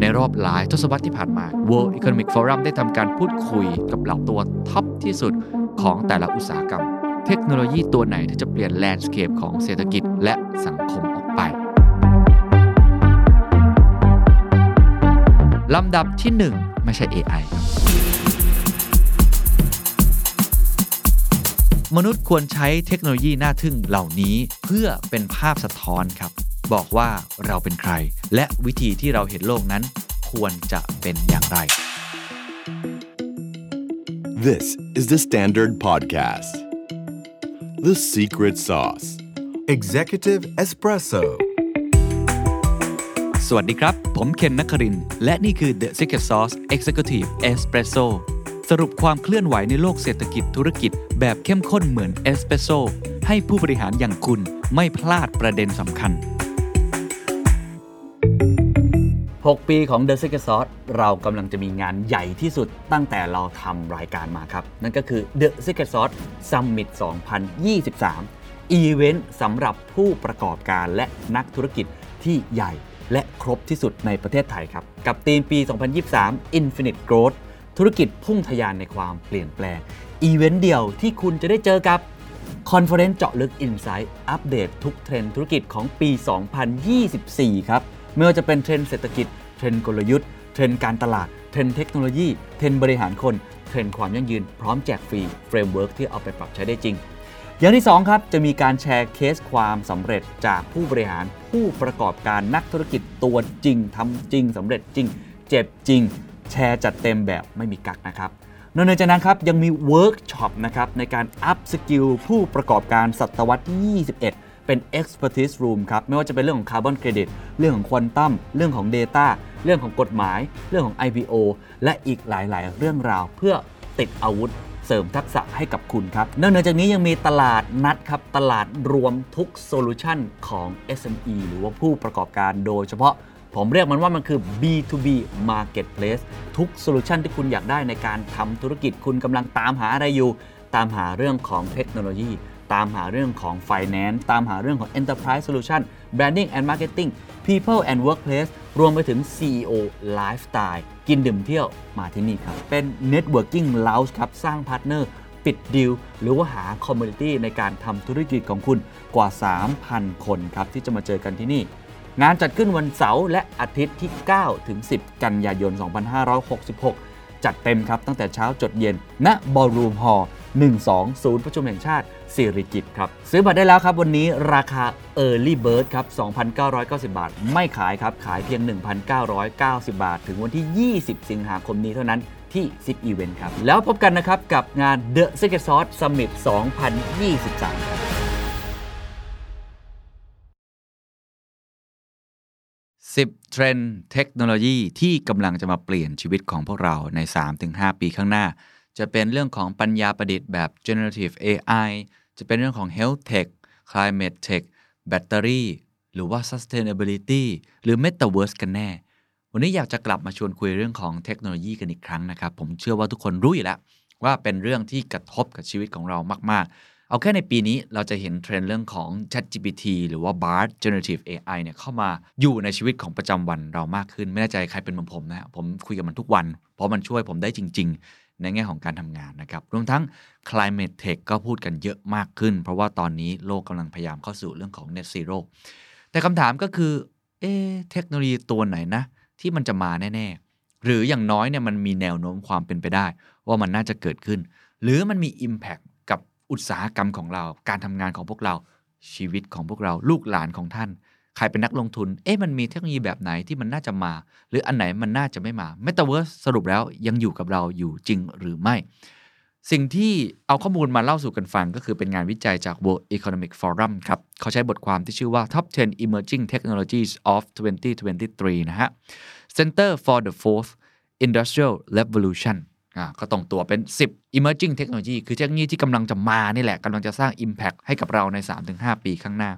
ในรอบหลายทศวรรษที่ผ่านมา World Economic Forum ได้ทำการพูดคุยกับเหล่าตัวท็อปที่สุดของแต่ละอุตสาหกรรม เทคโนโลยีตัวไหนที่จะเปลี่ยน landscape ของเศรษฐกิจและสังคมออกไปลำดับที่ 1 ไม่ใช่ AI มนุษย์ควรใช้เทคโนโลยีน่าทึ่งเหล่านี้เพื่อเป็นภาพสะท้อนครับ บอกว่าเราเป็นใคร และวิธีที่เราเห็นโลกนั้นควรจะเป็นอย่างไร This is the Standard Podcast. The Secret Sauce. Executive Espresso สวัสดีครับ ผมเคนนักครินทร์และนี่คือ The Secret Sauce Executive Espresso สรุปความเคลื่อนไหวในโลกเศรษฐกิจธุรกิจ แบบเข้มข้นเหมือนเอสเปรสโซให้ผู้บริหารอย่างคุณไม่พลาดประเด็นสำคัญ 6 ปีของ The Secret Sauce เรากำลังจะมีงานใหญ่ที่สุดตั้งแต่เราทำรายการมาครับ นั่นก็คือ The Secret Sauce Summit 2023 อีเวนต์สำหรับผู้ประกอบการและนักธุรกิจที่ใหญ่และครบที่สุดในประเทศไทยครับ กับธีมปี 2023 Infinite Growth ธุรกิจพุ่งทะยานในความเปลี่ยนแปลง อีเวนต์เดียวที่คุณจะได้เจอกับ conference เจาะลึก Insight อัปเดตทุกเทรนด์ธุรกิจของปี 2024 ครับ ไม่ว่าจะเป็นเทรนด์เศรษฐกิจ เทรนด์กลยุทธ์ เทรนด์การตลาด เทรนด์เทคโนโลยี เทรนด์บริหารคน เทรนด์ความยั่งยืน พร้อมแจกฟรี framework ที่เอาไปปรับใช้ได้จริง อย่างที่ 2 ครับ จะมีการแชร์เคสความสำเร็จจากผู้บริหารผู้ประกอบการนักธุรกิจตัวจริงทำจริงสำเร็จจริง เจ็บจริง แชร์จัดเต็มแบบไม่มีกักนะครับนอกจากนั้นครับยังมีเวิร์กช็อปนะครับในการ upskill ผู้ประกอบการศตวรรษที่21 เป็น Expertise Room ครับ ไม่ว่าจะเป็นเรื่องของคาร์บอนเครดิตเรื่องของควอนตัมเรื่องของ Data เรื่องของกฎหมาย เรื่องของ IPO และอีกหลาย ๆ เรื่องราวเพื่อติดอาวุธเสริมทักษะให้กับคุณครับ นอกจากนี้ยังมีตลาดนัดครับ ตลาดรวมทุก solutionของ SME หรือว่าผู้ประกอบการโดยเฉพาะผมเรียกมันว่ามันคือ B2B Marketplace ทุก solution ที่คุณอยากได้ในการทำธุรกิจคุณกำลังตามหาอะไรอยู่ ตามหาเรื่องของเทคโนโลยี ตามหาเรื่องของ Finance ตามหาเรื่องของ Enterprise Solution Branding and Marketing People and Workplace รวมไปถึง CEO Lifestyle กินดื่มเที่ยวมาที่นี่ครับ เป็น Networking Lounge ครับ สร้าง partner ปิดดีลหรือว่าหา community ในการทำธุรกิจของคุณกว่า 3,000 คนครับ ที่จะมาเจอกันที่นี่ งานจัดขึ้นวันเสาร์และอาทิตย์ที่ 9 ถึง 10 กันยายน 2566 จัดเต็มครับตั้งแต่เช้าจดเย็น ณ ballroom hall 12 ศูนย์ประชุมแห่งชาติสิริกิติ์ครับ ซื้อบัตรได้แล้วครับ วันนี้ราคา Early Bird ครับ 2,990 บาท ไม่ขายครับ ขายเพียง 1,990 บาท ถึงวันที่ 20 สิงหาคมนี้เท่านั้นที่10 Event ครับ แล้วพบกันนะครับ กับงาน The Secret Sauce Summit 2023 10 เทรนด์เทคโนโลยีที่กำลังจะมาเปลี่ยนชีวิตของพวกเราใน 3-5 ปีข้างหน้า จะเป็นเรื่องของปัญญาประดิษฐ์แบบ generative AI จะเป็นเรื่องของ health tech climate tech แบตเตอรี่ หรือว่า sustainability หรือ metaverse กันแน่ วันนี้อยากจะกลับมาชวนคุยเรื่องของเทคโนโลยีกันอีกครั้งนะครับ ผมเชื่อว่าทุกคนรู้อยู่แล้ว ว่าเป็นเรื่องที่กระทบกับชีวิตของเรามาก ๆ เอาแค่ในปีนี้เราจะเห็นเทรนด์เรื่องของ ChatGPT หรือว่า Bard Generative AI เนี่ยเข้ามาอยู่ในชีวิตของประจำวันเรามากขึ้น ไม่แน่ใจใครเป็นเหมือนผมนะผมคุยกับมันทุกวัน เพราะมันช่วยผมได้จริง ๆ ในแง่ของการทำงานนะครับ รวมทั้ง climate tech ก็พูดกันเยอะมากขึ้น เพราะว่าตอนนี้โลกกำลังพยายามเข้าสู่เรื่องของ net zero แต่คำถามก็คือเอ๊เทคโนโลยีตัวไหนนะ ที่มันจะมาแน่ๆ หรืออย่างน้อยเนี่ยมันมีแนวโน้มความเป็นไปได้ ว่ามันน่าจะเกิดขึ้น หรือมันมี Impact อุตสาหกรรมของเรา การทำงานของพวกเราชีวิตของพวกเราลูกหลานของท่าน ใครเป็นนักลงทุน เอ๊ะมันมีเทคโนโลยีแบบไหนที่มันน่าจะมา หรืออันไหนมันน่าจะไม่มา Metaverse สรุปแล้วยังอยู่กับเราอยู่จริงหรือไม่ สิ่งที่เอาข้อมูลมาเล่าสู่กันฟังก็คือเป็นงานวิจัยจาก World Economic Forum ครับ เขาใช้บทความที่ชื่อว่า Top 10 Emerging Technologies of 2023 นะฮะ Center for the Fourth Industrial Revolution ก็ตรงตัวเป็น 10 emerging technology คือเทคโนโลยีที่กำลังจะมานี่แหละกำลังจะสร้าง impact ให้กับเราใน 3-5 ปีข้างหน้า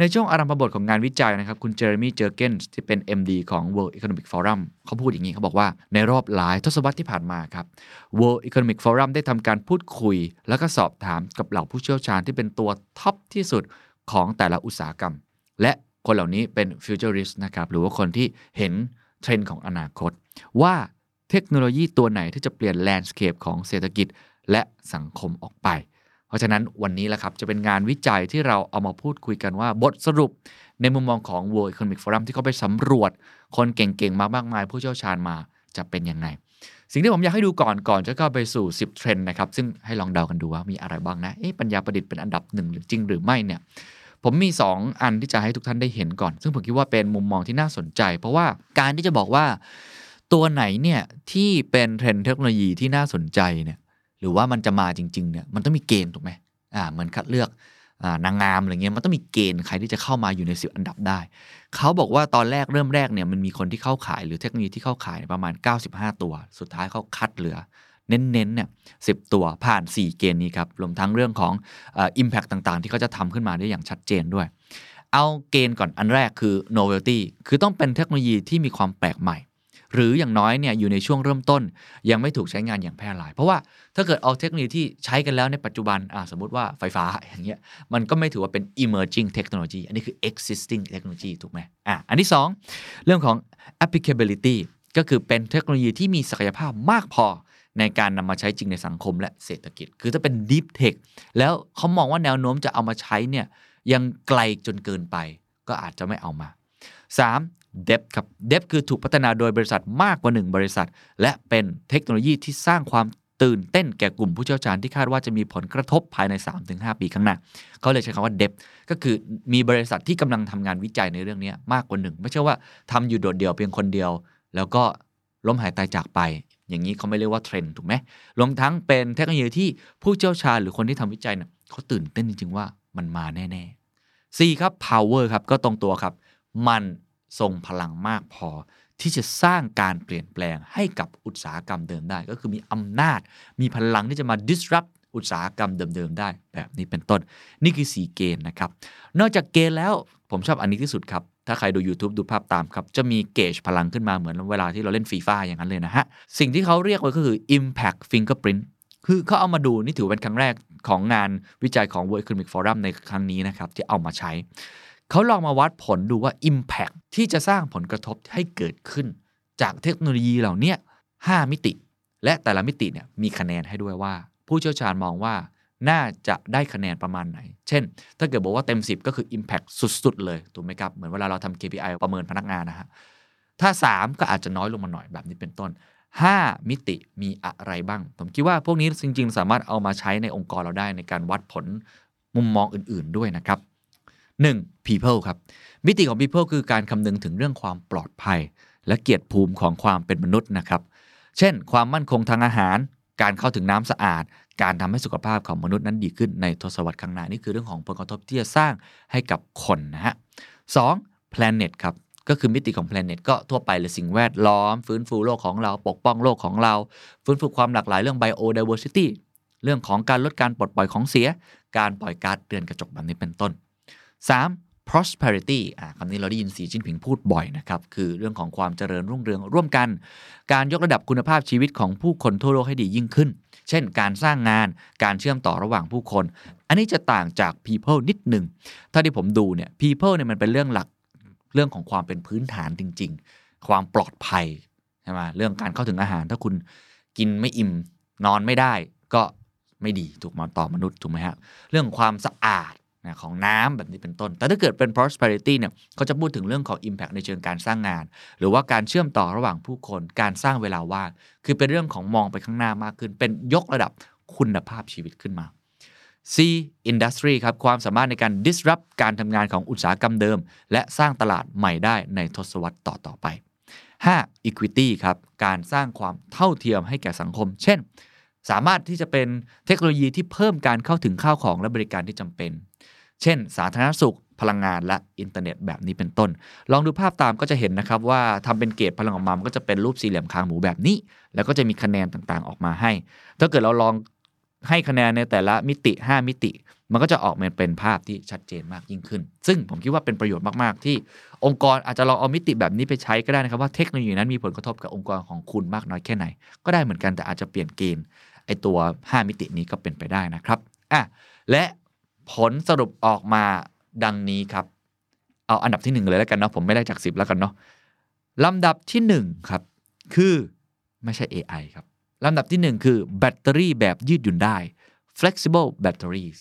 ในช่วงอารัมพบทของงานวิจัยนะครับ คุณเจอร์มี่เจอร์เกนส์ที่เป็น MD ของ World Economic Forum เขาพูดอย่างนี้เขาบอกว่าในรอบหลายทศวรรษที่ผ่านมาครับ World Economic Forum ได้ทำการพูดคุย แล้วก็สอบถามกับเหล่าผู้เชี่ยวชาญที่เป็นตัวท็อปที่สุดของแต่ละอุตสาหกรรม และคนเหล่านี้เป็น futurist นะครับหรือว่าคนที่เห็นเทรนด์ของอนาคต ว่า เทคโนโลยีตัวไหนที่จะเปลี่ยน landscape ของเศรษฐกิจและสังคมออกไป เพราะฉะนั้นวันนี้แหละครับจะเป็นงานวิจัยที่เราเอามาพูดคุยกันว่าบทสรุปในมุมมองของ World Economic Forum ที่เขาไปสำรวจ คนเก่งๆ มามากมาย ผู้เชี่ยวชาญมาจะเป็นยังไง สิ่งที่ผมอยากให้ดูก่อนก่อนจะเข้าไปสู่ 10 เทรนด์นะครับ ซึ่งให้ลองเดากันดูว่ามีอะไรบ้างนะเอ๊ะปัญญาประดิษฐ์เป็นอันดับหนึ่งหรือจริงหรือไม่เนี่ยผมมี 2 อันที่จะให้ทุกท่านได้เห็นก่อน ซึ่งผมคิดว่าเป็นมุมมองที่น่าสนใจ เพราะว่าการที่จะบอกว่า ตัวไหนเนี่ยที่เป็นเทรนด์เทคโนโลยีที่น่าสนใจเนี่ยหรือว่ามันจะมาจริงๆเนี่ยมันต้องมีเกณฑ์ถูกไหมอ่าเหมือนคัดเลือกอ่านางงามอะไรเงี้ยมันต้องมีเกณฑ์ใครที่จะเข้ามาอยู่ในสิบอันดับได้ เขาบอกว่าตอนแรกเริ่มแรกเนี่ยมันมีคนที่เข้าขายหรือเทคโนโลยีที่เข้าขายประมาณ 95 ตัว สุดท้ายเขาคัดเหลือ เน้นๆเนี่ยสิตัวผ่าน 4 เกณฑ์นี้ครับรวมทั้งเรื่องของอิมแพคต่างๆ ที่เขาจะทำขึ้นมาได้อย่างชัดเจนด้วย เอาเกณฑ์ก่อนอันแรกคือ novelty คือต้องเป็นเทคโนโลยีที่มีความแปลกใหม่ หรืออย่างน้อยเนี่ยอยู่ในช่วงเริ่มต้น ยังไม่ถูกใช้งานอย่างแพร่หลาย เพราะว่าถ้าเกิดเอาเทคโนโลยีที่ใช้กันแล้วในปัจจุบันสมมติว่าไฟฟ้าอย่างเงี้ยมันก็ไม่ถือว่าเป็น emerging technology อันนี้คือ existing technology ถูกไหมอะอันที่ 2 เรื่องของ applicability ก็คือเป็นเทคโนโลยีที่มีศักยภาพมากพอในการนำมาใช้จริงในสังคมและเศรษฐกิจ คือถ้าเป็น deep tech แล้วเขามองว่าแนวโน้มจะเอามาใช้เนี่ยยังไกลจนเกินไปก็อาจจะไม่เอามา 3. Depth ครับ depth คือถูกพัฒนาโดยบริษัทมากกว่า 1 บริษัท และเป็นเทคโนโลยีที่สร้างความตื่นเต้นแก่กลุ่มผู้เชี่ยวชาญที่คาดว่าจะมีผลกระทบภายใน 3-5 ปีข้างหน้า เขาเลยใช้คำว่า depth ก็คือมีบริษัทที่กำลังทำงานวิจัยในเรื่องนี้มากกว่าหนึ่งไม่ใช่ว่าทำอยู่โดดเดี่ยวเพียงคนเดียว แล้วก็ล้มหายตายจากไป อย่างนี้เขาไม่เรียกว่าเทรนด์ถูกไหมรวมทั้งเป็นเทคโนโลยีที่ผู้เชี่ยวชาญหรือคนที่ทำวิจัยเนี่ยเขาตื่นเต้นจริงๆว่ามันมาแน่ๆ 4 ครับ power ครับก็ตรงตัวครับ มัน ทรงพลังมากพอ ที่จะสร้างการเปลี่ยนแปลงให้กับอุตสาหกรรมเดิมได้ ก็คือมีอำนาจ มีพลังที่จะมา disrupt อุตสาหกรรมเดิมๆได้ แบบนี้เป็นต้น นี่คือ 4 เกณฑ์นะครับ นอกจากเกณฑ์แล้วผมชอบอันนี้ที่สุดครับ ถ้าใครดู YouTube ดูภาพตามครับ จะมีเกจพลังขึ้นมาเหมือนเวลาที่เราเล่นฟีฟ่าอย่างนั้นเลยนะฮะ สิ่งที่เขาเรียกไว้ก็คือ impact fingerprint คือเขาเอามาดูนี่ถือเป็นครั้งแรกของงานวิจัยของ World Economic Forum ในครั้งนี้นะครับ ที่เอามาใช้ เขาลองมาวัดผลดูว่า Impact ที่จะสร้างผลกระทบให้เกิดขึ้น จากเทคโนโลยีเหล่านี้5มิติ และแต่ละมิติเนี่ยมีคะแนนให้ด้วยว่า ผู้เชี่ยวชาญมองว่าน่าจะได้คะแนนประมาณไหน เช่น ถ้าเกิดบอกว่าเต็ม 10 ก็คือ Impact สุด ๆ เลยถูกไหมครับ เหมือนเวลาเราทำ KPI ประเมินพนักงานนะฮะ ถ้า 3 ก็อาจจะน้อยลงมาหน่อยแบบนี้เป็นต้น 5 มิติมีอะไรบ้าง ผมคิดว่าพวกนี้จริง ๆ สามารถเอามาใช้ในองค์กรเราได้ในการวัดผลมุมมองอื่น ๆ ด้วยนะครับ 1. people ครับ มิติของ people คือการคำนึงถึงเรื่องความปลอดภัย และเกียรติภูมิของความเป็นมนุษย์นะครับ เช่น ความมั่นคงทางอาหาร การเข้าถึงน้ำสะอาด การทำให้สุขภาพของมนุษย์นั้นดีขึ้นในทศวรรษข้างหน้านี่คือเรื่องของผลกระทบที่จะสร้างให้กับคนนะฮะสอง planet ครับก็คือมิติของ planet ก็ทั่วไปเลยสิ่งแวดล้อม ฟื้นฟูโลกของเราปกป้องโลกของเรา ฟื้นฟูความหลากหลายเรื่อง biodiversity เรื่องของการลดการปลดปล่อยของเสีย การปล่อยก๊าซเรือนกระจกแบบนี้เป็นต้น 3. prosperity อ่าคำนี้เราได้ยินสีจิ้นผิงพูดบ่อยนะครับ คือเรื่องของความเจริญรุ่งเรืองร่วมกัน การยกระดับคุณภาพชีวิตของผู้คนทั่วโลกให้ดียิ่งขึ้น เช่น การสร้างงาน การเชื่อมต่อระหว่างผู้คน อันนี้จะต่างจาก people นิดหนึ่งถ้าที่ผมดูเนี่ย people เนี่ยมันเป็นเรื่องหลัก เรื่องของความเป็นพื้นฐานจริง ๆ ความปลอดภัยใช่ไหมเรื่องการเข้าถึงอาหาร ถ้าคุณกินไม่อิ่มนอนไม่ได้ก็ไม่ดีถูกมาต่อมนุษย์ถูกไหมฮะเรื่องความสะอาด นะของน้ำแบบนี้เป็นต้น แต่ถ้าเกิดเป็น prosperity เนี่ยเขาจะพูดถึงเรื่องของ impact ในเชิงการสร้างงาน หรือว่าการเชื่อมต่อระหว่างผู้คน การสร้างเวลาว่าง คือเป็นเรื่องของมองไปข้างหน้ามากขึ้น เป็นยกระดับคุณภาพชีวิตขึ้นมา 4. industry ครับ ความสามารถในการ disrupt การทำงานของอุตสาหกรรมเดิม และสร้างตลาดใหม่ได้ในทศวรรษต่อๆไป 5. equity ครับ การสร้างความเท่าเทียมให้แก่สังคม เช่น สามารถที่จะเป็นเทคโนโลยีที่เพิ่มการเข้าถึงข้าวของและบริการที่จำเป็น เช่น สาธารณสุขพลังงานและอินเทอร์เน็ตแบบนี้เป็นต้น ลองดูภาพตามก็จะเห็นนะครับว่าทำเป็นเกรดพลังออกมามันก็จะเป็นรูปสี่เหลี่ยมคางหมูแบบนี้ แล้วก็จะมีคะแนนต่างๆออกมาให้ ถ้าเกิดเราลองให้คะแนนในแต่ละมิติ 5 มิติ มันก็จะออกมาเป็นภาพที่ชัดเจนมากยิ่งขึ้น ซึ่งผมคิดว่าเป็นประโยชน์มาก ๆ ที่องค์กรอาจจะลองเอามิติแบบนี้ไปใช้ก็ได้นะครับว่าเทคโนโลยีนั้นมีผลกระทบกับองค์กรของคุณมากน้อยแค่ไหน ก็ได้เหมือนกันแต่อาจจะเปลี่ยนเกณฑ์ไอตัว 5 มิตินี้ก็เป็นไปได้นะครับอะและ ผลสรุปออกมาดังนี้ครับ เอาอันดับที่หนึ่งเลยแล้วกันเนาะผมไม่ได้จาก 10 แล้วกันเนาะลำดับที่ 1 ครับ คือไม่ใช่ AI ครับลำดับที่ 1 คือแบตเตอรี่แบบยืดหยุ่นได้ flexible batteries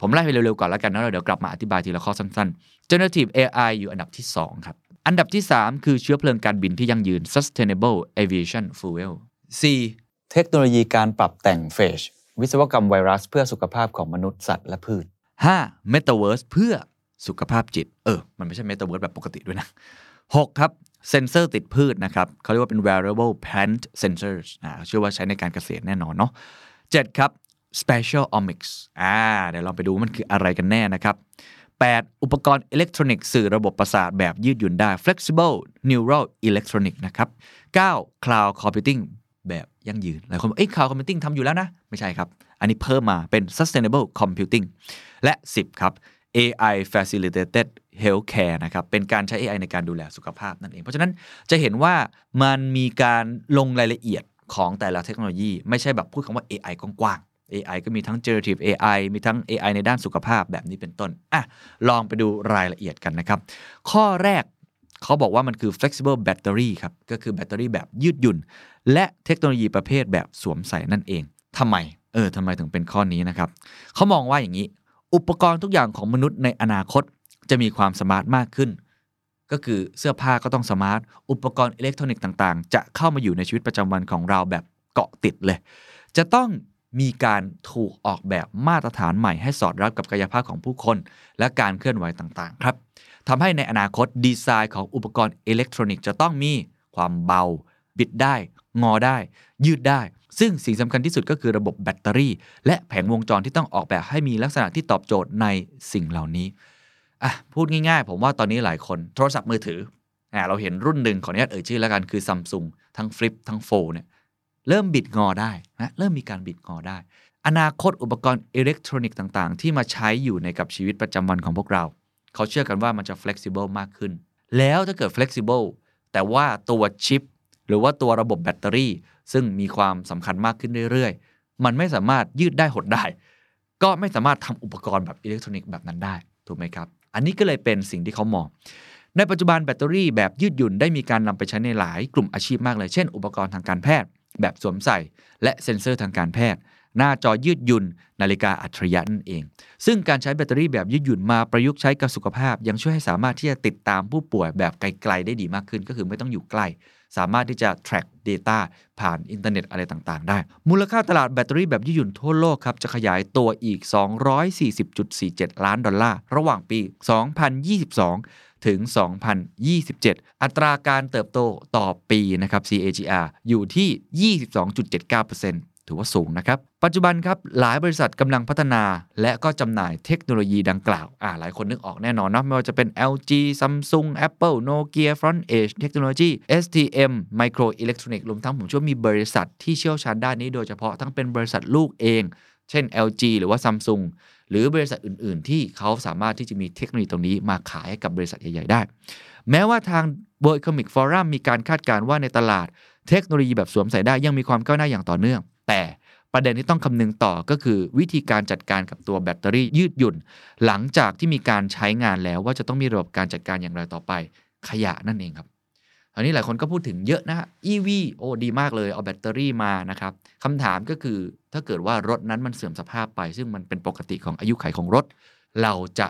ผมไล่ไปเร็วๆก่อนแล้วกันนะแล้วเดี๋ยวกลับมาอธิบายทีละข้อสั้นๆ generative AI อยู่อันดับที่ 2 ครับ อันดับที่ 3 คือเชื้อเพลิงการบินที่ยั่งยืน sustainable aviation fuel C เทคโนโลยีการปรับแต่งเฟชวิศวกรรมไวรัสเพื่อสุขภาพของมนุษย์สัตว์และพืช 5 metaverse เพื่อสุขภาพจิต เออ มันไม่ใช่ metaverse แบบปกติด้วยนะ 6 ครับเซนเซอร์ติดพืชนะครับเขาเรียกว่าเป็น wearable plant sensors อ่าเชื่อว่าใช้ในการเกษตรแน่นอนเนาะ 7 ครับ special omics อ่าเดี๋ยวลองไปดูมันคืออะไรกันแน่นะครับ 8 อุปกรณ์อิเล็กทรอนิกส์สื่อระบบประสาทแบบยืดหยุ่นได้ flexible neural electronic นะครับ 9 cloud computing แบบยั่งยืน หลายคนบอกเอ้ย cloud computing ทำอยู่แล้วนะ ไม่ใช่ครับ อันนี้เพิ่มมาเป็น sustainable computing และ 10 ครับ AI facilitated healthcare นะครับ เป็นการใช้ AI ในการดูแลสุขภาพนั่นเอง เพราะฉะนั้นจะเห็นว่ามันมีการลงรายละเอียดของแต่ละเทคโนโลยี ไม่ใช่แบบพูดคำว่า AI กว้างๆ AI ก็มีทั้ง generative AI มีทั้ง AI ในด้านสุขภาพแบบนี้เป็นต้น อะ ลองไปดูรายละเอียดกันนะครับ ข้อแรก เขาบอกว่ามันคือ flexible battery ครับ ก็คือแบตเตอรี่แบบยืดหยุ่น และเทคโนโลยีประเภทแบบสวมใส่นั่นเองทำไม เออทำไมถึงเป็นข้อนี้นะครับ เขามองว่าอย่างนี้ อุปกรณ์ทุกอย่างของมนุษย์ในอนาคตจะมีความ smart มากขึ้น ก็คือเสื้อผ้าก็ต้อง smart อุปกรณ์อิเล็กทรอนิกส์ต่างๆ จะเข้ามาอยู่ในชีวิตประจำวันของเราแบบเกาะติดเลย จะต้องมีการถูกออกแบบมาตรฐานใหม่ให้สอดรับกับกายภาพของผู้คน และการเคลื่อนไหวต่างๆ ครับ ทำให้ในอนาคตดีไซน์ของอุปกรณ์อิเล็กทรอนิกส์จะต้องมีความเบา บิดได้ งอได้ ยืดได้ ซึ่งสิ่งสำคัญที่สุดก็คือระบบแบตเตอรี่ และแผงวงจรที่ต้องออกแบบให้มีลักษณะที่ตอบโจทย์ในสิ่งเหล่านี้อะพูดง่ายๆ ผมว่าตอนนี้หลายคนโทรศัพท์มือถืออ่าเราเห็นรุ่นหนึ่งขออนุญาตเอ่ยชื่อแล้วกันคือซัมซุงทั้ง Flip ทั้งโฟเนี่ยเริ่มบิดงอได้นะเริ่มมีการบิดงอได้ อนาคตอุปกรณ์อิเล็กทรอนิกส์ต่างๆ ที่มาใช้อยู่ในกับชีวิตประจำวันของพวกเรา เขาเชื่อกันว่ามันจะ flexible มากขึ้น แล้วถ้าเกิด flexible แต่ว่าตัวชิป หรือว่าตัวระบบแบตเตอรี่ ซึ่งมีความสำคัญมากขึ้นเรื่อยๆ มันไม่สามารถยืดได้หดได้ ก็ไม่สามารถทำอุปกรณ์แบบอิเล็กทรอนิกส์แบบนั้นได้ ถูกไหมครับ อันนี้ก็เลยเป็นสิ่งที่เขามอง ในปัจจุบันแบตเตอรี่แบบยืดหยุ่นได้มีการนำไปใช้ในหลายกลุ่มอาชีพมากเลย เช่น อุปกรณ์ทางการแพทย์ แบบสวมใส่ และเซ็นเซอร์ทางการแพทย์ หน้าจอยืดหยุ่น นาฬิกาอัจฉริยะนั่นเอง ซึ่งการใช้แบตเตอรี่แบบยืดหยุ่นมาประยุกต์ใช้กับสุขภาพ ยังช่วยให้สามารถที่จะติดตามผู้ป่วยแบบไกลๆได้ดีมากขึ้น ก็คือไม่ต้องอยู่ใกล้ สามารถที่จะ track data ผ่านอินเทอร์เน็ตอะไรต่างๆ ได้ มูลค่าตลาดแบตเตอรี่แบบยืดหยุ่นทั่วโลกครับจะขยายตัวอีก 240.47 ล้านดอลลาร์ระหว่างปี 2022ถึง 2027 อัตราการเติบโตต่อปีนะครับ CAGR อยู่ที่ 22.79% ถือว่าสูงนะครับ ปัจจุบันครับหลายบริษัทกำลังพัฒนา และก็จำหน่ายเทคโนโลยีดังกล่าวอ่าหลายคนนึกออกแน่นอนเนาะไม่ว่าจะเป็น LG Samsung Apple Nokia Front Edge Technology STM Micro Electronics รวมทั้งผมเชื่อว่ามีบริษัทที่เชี่ยวชาญด้านนี้โดยเฉพาะทั้งเป็นบริษัทลูกเอง เช่น LG หรือว่า Samsung หรือบริษัทอื่น ๆ ที่เขาสามารถที่จะมีเทคโนโลยีตรงนี้มาขายให้กับบริษัทใหญ่ ๆ ได้ แม้ว่าทาง World Economic Forum มีการคาดการณ์ว่าในตลาดเทคโนโลยีแบบสวมใส่ได้ยังมีความก้าวหน้าอย่างต่อเนื่อง แต่ประเด็นที่ต้องคำนึงต่อก็คือวิธีการจัดการกับตัวแบตเตอรี่ยืดหยุ่น หลังจากที่มีการใช้งานแล้วว่าจะต้องมีระบบการจัดการอย่างไรต่อไป ขยะนั่นเองครับตอนนี้หลายคนก็พูดถึงเยอะนะฮะ EV โอ้ดีมากเลยเอาแบตเตอรี่มานะครับคำถามก็คือถ้าเกิดว่ารถนั้นมันเสื่อมสภาพไป ซึ่งมันเป็นปกติของอายุขัยของรถ เราจะ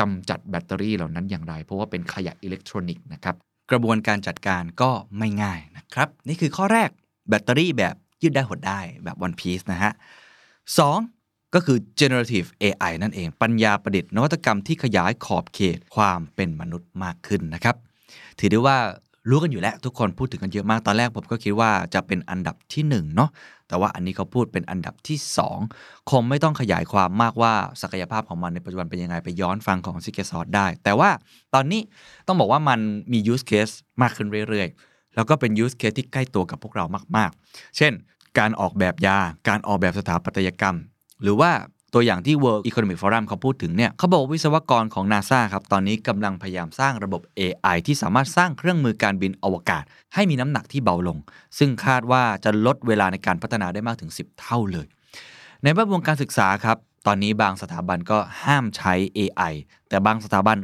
กำจัดแบตเตอรี่เหล่านั้นอย่างไร เพราะว่าเป็นขยะอิเล็กทรอนิกส์นะครับกระบวนการจัดการก็ไม่ง่ายนะครับ นี่คือข้อแรกแบตเตอรี่แบบ ยืดได้หดได้แบบ One Piece นะฮะสองก็คือ generative AI นั่นเอง ปัญญาประดิษฐ์นวัตกรรมที่ขยายขอบเขตความเป็นมนุษย์มากขึ้นนะครับ ถือได้ว่ารู้กันอยู่แล้วทุกคนพูดถึงกันเยอะมาก ตอนแรกผมก็คิดว่าจะเป็นอันดับที่ 1 เนาะแต่ว่าอันนี้เขาพูดเป็นอันดับที่ 2 คงไม่ต้องขยายความมากว่าศักยภาพของมันในปัจจุบันเป็นยังไง ไปย้อนฟังของซิกเกอร์ซอดได้ แต่ว่าตอนนี้ต้องบอกว่ามันมี use case มากขึ้นเรื่อยๆ แล้วก็เป็น use case ที่ใกล้ตัวกับพวกเรามากๆ เช่น การออกแบบยา การออกแบบสถาปัตยกรรม หรือว่าตัวอย่างที่ World Economic Forum เขาพูดถึงเนี่ยเขาบอกวิศวกรของ NASA ครับ ตอนนี้กำลังพยายามสร้างระบบ AI ที่สามารถสร้างเครื่องมือการบินอวกาศ ให้มีน้ำหนักที่เบาลง ซึ่งคาดว่าจะลดเวลาในการพัฒนาได้มากถึง 10 เท่าเลย ในแวดวงการศึกษาครับ ตอนนี้บางสถาบันก็ห้ามใช้ AI แต่บางสถาบัน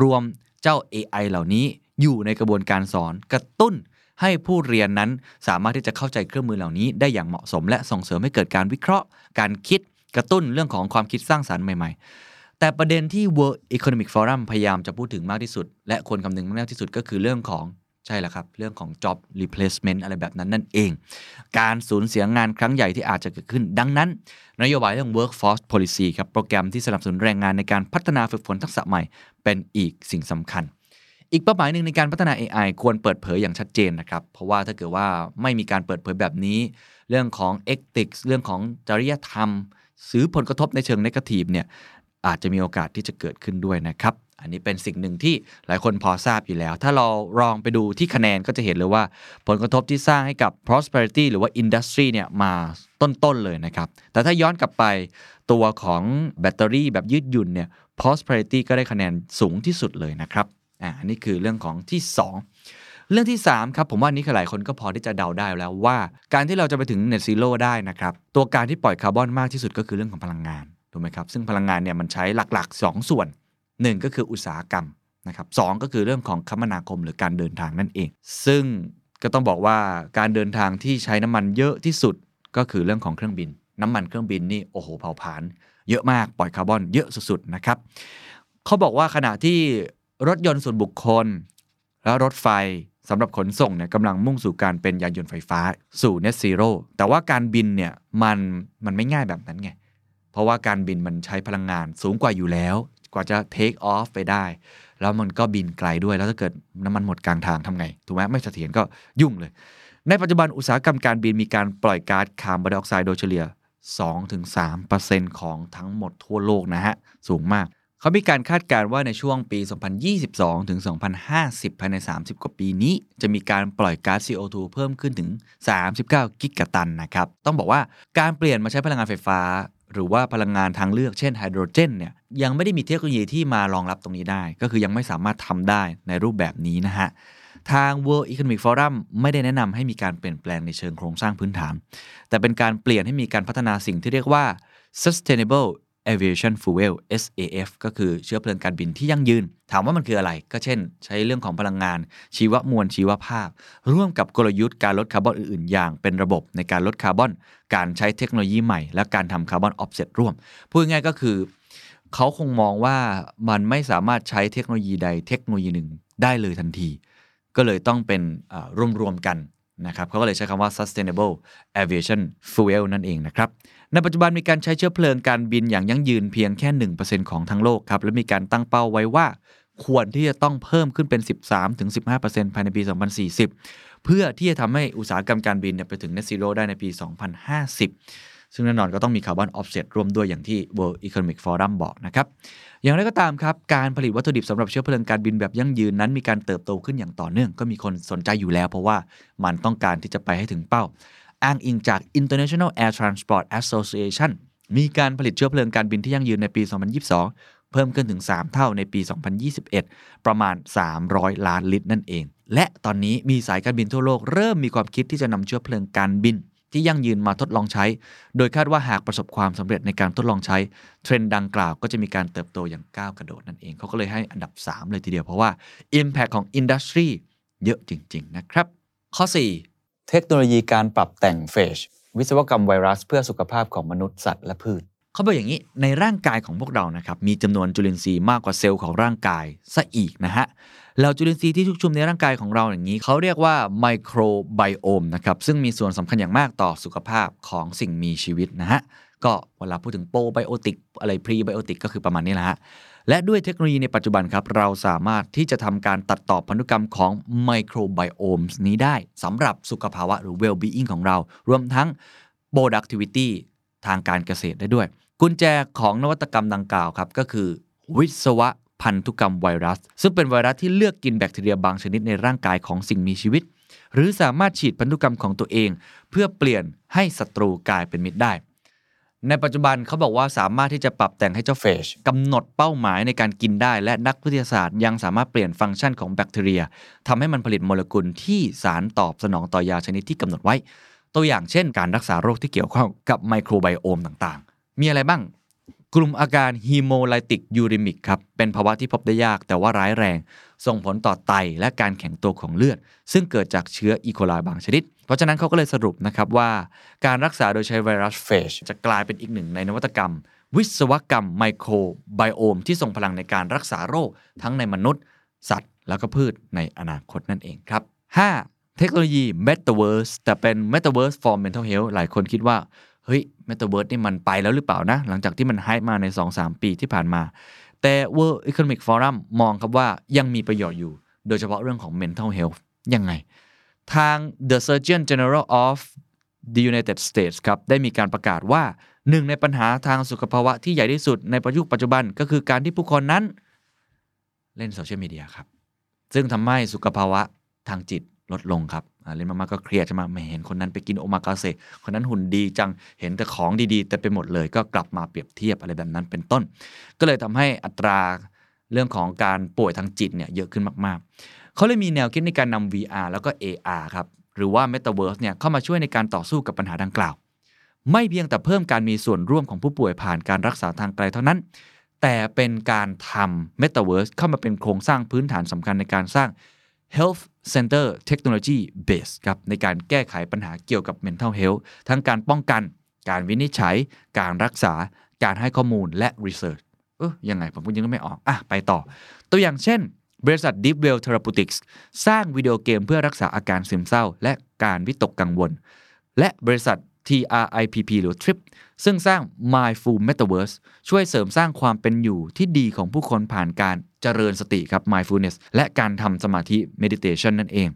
รวมเจ้า AI เหล่านี้อยู่ในกระบวนการสอนกระตุ้น ให้ผู้เรียนนั้นสามารถที่จะเข้าใจเครื่องมือเหล่านี้ได้อย่างเหมาะสม และส่งเสริมให้เกิดการวิเคราะห์ การคิดกระตุ้นเรื่องของความคิดสร้างสารรค์ใหม่ ๆ แต่ประเด็นที่ World Economic Forum พยายามจะพูดถึงมากที่สุด และคนคำนึงมากที่สุดก็คือเรื่องของใช่แล้วครับ เรื่องของ job replacement อะไรแบบนั้นนั่นเอง การสูญเสียงานครั้งใหญ่ที่อาจจะเกิดขึ้น ดังนั้น นโยบายเรื่อง workforce policy ครับ โปรแกรมที่สนับสนุนแรงงานในการพัฒนาฝึกฝนทักษะใหม่ เป็นอีกสิ่งสำคัญ อีกเป้าหมายหนึ่งในการพัฒนา AI ควรเปิดเผยอย่างชัดเจนนะครับ เพราะว่าถ้าเกิดว่าไม่มีการเปิดเผยแบบนี้ เรื่องของ ethics เรื่องของจริยธรรม ซื้อผลกระทบในเชิง negative เนี่ยอาจจะมีโอกาสที่จะเกิดขึ้นด้วยนะครับ อันนี้เป็นสิ่งหนึ่งที่หลายคนพอทราบอยู่แล้ว ถ้าเราลองไปดูที่คะแนนก็จะเห็นเลยว่า ผลกระทบที่สร้างให้กับ prosperity หรือว่า industry เนี่ยมาต้นๆเลยนะครับ แต่ถ้าย้อนกลับไปตัวของแบตเตอรี่แบบยืดหยุ่นเนี่ย prosperity ก็ได้คะแนนสูงที่สุดเลยนะครับ อ่าอันนี้คือเรื่องของที่ 2 เรื่องที่ 3 ครับ ผมว่าอันนี้คือหลายคนก็พอที่จะเดาได้แล้วว่า การที่เราจะไปถึง net zero ได้นะครับ ตัวการที่ปล่อยคาร์บอนมากที่สุดก็คือเรื่องของพลังงานถูกไหมครับ ซึ่งพลังงานเนี่ยมันใช้หลักๆ 2 ส่วน 1 ก็คืออุตสาหกรรมนะครับสก็คือเรื่องของคมนาคมหรือการเดินทางนั่นเอง ซึ่งก็ต้องบอกว่าการเดินทางที่ใช้น้ำมันเยอะที่สุดก็คือเรื่องของเครื่องบิน น้ำมันเครื่องบินนี่โอ้โหเผาผลาญเยอะมากปล่อยคาร์บอนเยอะสุดๆนะครับเขาบอกว่าขณะที่ รถยนต์ส่วนบุคคล และรถไฟสำหรับขนส่งเนี่ยกำลังมุ่งสู่การเป็นยานยนต์ไฟฟ้าสู่ net zero แต่ว่าการบินเนี่ยมันมันไม่ง่ายแบบนั้นไง เพราะว่าการบินมันใช้พลังงานสูงกว่าอยู่แล้ว กว่าจะ take off ไปได้ แล้วมันก็บินไกลด้วยแล้วถ้าเกิดน้ำมันหมดกลางทางทำไง ถูกไหมไม่เสถียรก็ยุ่งเลย ในปัจจุบันอุตสาหกรรมการบินมีการปล่อยก๊าซคาร์บอนไดออกไซด์โดยเฉลี่ย2-3%ของทั้งหมดทั่วโลกนะฮะสูงมาก เขามีการคาดการณ์ว่าในช่วงปี 2022 ถึง 2050 ภายใน 30 กว่าปีนี้ จะมีการปล่อยก๊าซ CO2 เพิ่มขึ้นถึง 39 กิกะตันนะครับ ต้องบอกว่าการเปลี่ยนมาใช้พลังงานไฟฟ้า หรือว่าพลังงานทางเลือกเช่นไฮโดรเจนเนี่ยยังไม่ได้มีเทคโนโลยีที่มารองรับตรงนี้ได้ ก็คือยังไม่สามารถทำได้ในรูปแบบนี้นะฮะทาง World Economic Forum ไม่ได้แนะนำให้มีการเปลี่ยนแปลงในเชิงโครงสร้างพื้นฐาน แต่เป็นการเปลี่ยนให้มีการพัฒนาสิ่งที่เรียกว่า sustainable aviation fuel SAF ก็คือเชื้อเพลิงการบินที่ยั่งยืน ถามว่ามันคืออะไร ก็เช่น ใช้เรื่องของพลังงาน ชีวมวลชีวภาพ ร่วมกับกลยุทธ์การลดคาร์บอนอื่นๆ อย่างเป็นระบบในการลดคาร์บอน การใช้เทคโนโลยีใหม่ และการทำ carbon offset ร่วม พูดง่ายก็คือ เขาคงมองว่ามันไม่สามารถใช้เทคโนโลยีใดเทคโนโลยีหนึ่งได้เลยทันที ก็เลยต้องเป็นรวมๆกัน นะครับเขาก็เลยใช้คำว่า sustainable aviation fuel นั่นเองนะครับ ในปัจจุบันมีการใช้เชื้อเพลิงการบินอย่างยั่งยืนเพียงแค่ 1%ของทั้งโลกครับ และมีการตั้งเป้าไว้ว่า ควรที่จะต้องเพิ่มขึ้นเป็น 13-15%ภายในปี 2040 เพื่อที่จะทำให้อุตสาหกรรมการบินเนี่ยไปถึง net zero ได้ในปี 2050 ซึ่งแน่นอนก็ต้องมี carbon offset ร่วมด้วยอย่างที่ World Economic Forum บอกนะครับ อย่างไรก็ตามครับ การผลิตวัตถุดิบสำหรับเชื้อเพลิงการบินแบบยั่งยืนนั้นมีการเติบโตขึ้นอย่างต่อเนื่อง ก็มีคนสนใจอยู่แล้ว เพราะว่ามันต้องการที่จะไปให้ถึงเป้า อ้างอิงจาก International Air Transport Association มีการผลิตเชื้อเพลิงการบินที่ยั่งยืนในปี 2022 เพิ่มขึ้นถึง 3 เท่าในปี 2021 ประมาณ 300 ล้านลิตรนั่นเอง และตอนนี้มีสายการบินทั่วโลกเริ่มมีความคิดที่จะนำเชื้อเพลิงการบิน ที่ยั่งยืนมาทดลองใช้ โดยคาดว่าหากประสบความสำเร็จในการทดลองใช้ เทรนด์ดังกล่าวก็จะมีการเติบโตอย่างก้าวกระโดดนั่นเองเขาก็เลยให้อันดับ 3 เลยทีเดียวเพราะว่า Impact ของ Industry เยอะจริง ๆ นะครับ ข้อ 4 เทคโนโลยีการปรับแต่งเฟชวิศวกรรมไวรัสเพื่อสุขภาพของมนุษย์สัตว์และพืชเขาบอกอย่างนี้ในร่างกายของพวกเรานะครับมีจำนวนจุลินทรีย์มากกว่าเซลล์ของร่างกายซะอีกนะฮะ แล้วจุลินทรีย์ที่ชุกชุมในร่างกายของเราอย่างนี้เขาเรียกว่าไมโครไบโอมนะครับซึ่งมีส่วนสำคัญอย่างมากต่อสุขภาพของสิ่งมีชีวิตนะฮะก็เวลาพูดถึงโปรไบโอติกอะไรพรีไบโอติกก็คือประมาณนี้แหละฮะและด้วยเทคโนโลยีในปัจจุบันครับ เราสามารถที่จะทำการตัดต่อพันธุกรรมของไมโครไบโอมนี้ได้สำหรับสุขภาวะหรือ well-being ของเรา รวมทั้ง productivity ทางการเกษตรได้ด้วย กุญแจของนวัตกรรมดังกล่าวครับ ก็คือวิศวะ พันธุกรรมไวรัส ซึ่งเป็นไวรัสที่เลือกกินแบคทีเรียบางชนิดในร่างกายของสิ่งมีชีวิต หรือสามารถฉีดพันธุกรรมของตัวเอง เพื่อเปลี่ยนให้ศัตรูกลายเป็นมิตรได้ ในปัจจุบันเขาบอกว่าสามารถที่จะปรับแต่งให้เจ้า phage กำหนดเป้าหมายในการกินได้ และนักวิทยาศาสตร์ยังสามารถเปลี่ยนฟังก์ชันของแบคทีเรียทำให้มันผลิตโมเลกุลที่สารตอบสนองต่อยาชนิดที่กำหนดไว้ ตัวอย่างเช่น การรักษาโรคที่เกี่ยวข้องกับ microbiome ต่างๆ มีอะไรบ้าง กลุ่มอาการ hemolytic uremic ครับเป็นภาวะที่พบได้ยากแต่ว่าร้ายแรง ส่งผลต่อไตและการแข็งตัวของเลือด ซึ่งเกิดจากเชื้ออีโคไลบางชนิด เพราะฉะนั้นเขาก็เลยสรุปนะครับว่าการรักษาโดยใช้ไวรัสเฟจจะกลายเป็นอีกหนึ่งในนวัตกรรม วิศวกรรมไมโครไบโอม ที่ทรงพลังในการรักษาโรค ทั้งในมนุษย์ สัตว์ แล้วก็พืชในอนาคตนั่นเองครับ 5. เทคโนโลยี Metaverse แต่เป็น Metaverse for Mental Health หลายคนคิดว่า เฮ้ย Metaverse นี่มันไปแล้วหรือเปล่านะ หลังจากที่มันไฮมาใน 2-3 ปีที่ผ่านมา แต่ World Economic Forum มองครับว่ายังมีประโยชน์อยู่ โดยเฉพาะเรื่องของ mental health ยังไง ทาง The Surgeon General of the United States ครับได้มีการประกาศว่าหนึ่งในปัญหาทางสุขภาวะที่ใหญ่ที่สุดในประยุคปัจจุบันก็คือการที่ผู้คนนั้น เล่นโซเชียลมีเดียครับ ซึ่งทำให้สุขภาวะทางจิต ลดลงครับเล่นมากๆก็เครียดใช่ไหมไม่เห็นคนนั้นไปกินโอมากาเสคนนั้นหุ่นดีจังเห็นแต่ของดีๆ แต่ไปหมดเลย ก็กลับมาเปรียบเทียบอะไรแบบนั้นเป็นต้น ก็เลยทำให้อัตราเรื่องของการป่วยทางจิตเนี่ยเยอะขึ้นมากๆ เขาเลยมีแนวคิดในการนำ VR แล้วก็ AR ครับหรือว่า Metaverse เนี่ยเข้ามาช่วยในการต่อสู้กับปัญหาดังกล่าว ไม่เพียงแต่เพิ่มการมีส่วนร่วมของผู้ป่วยผ่านการรักษาทางไกลเท่านั้น แต่เป็นการทำ Metaverse เข้ามาเป็นโครงสร้างพื้นฐานสำคัญในการสร้าง Health Center Technology Base ครับในการแก้ไขปัญหาเกี่ยวกับ Mental Health ทั้งการป้องกัน การวินิจฉัย การรักษา การให้ข้อมูลและ Research เออยังไงผมก็ยังไม่ออก อะ ไปต่อ ตัวอย่างเช่น บริษัท Deepwell Therapeutics สร้างวิดีโอเกมเพื่อรักษาอาการซึมเศร้า และการวิตกกังวล และบริษัท TRIPP หรือ TRIP ซึ่งสร้าง Mindful Metaverse ช่วยเสริมสร้างความเป็นอยู่ที่ดีของผู้คนผ่านการเจริญสติครับ Mindfulness และการทำสมาธิ Meditation นั่นเอง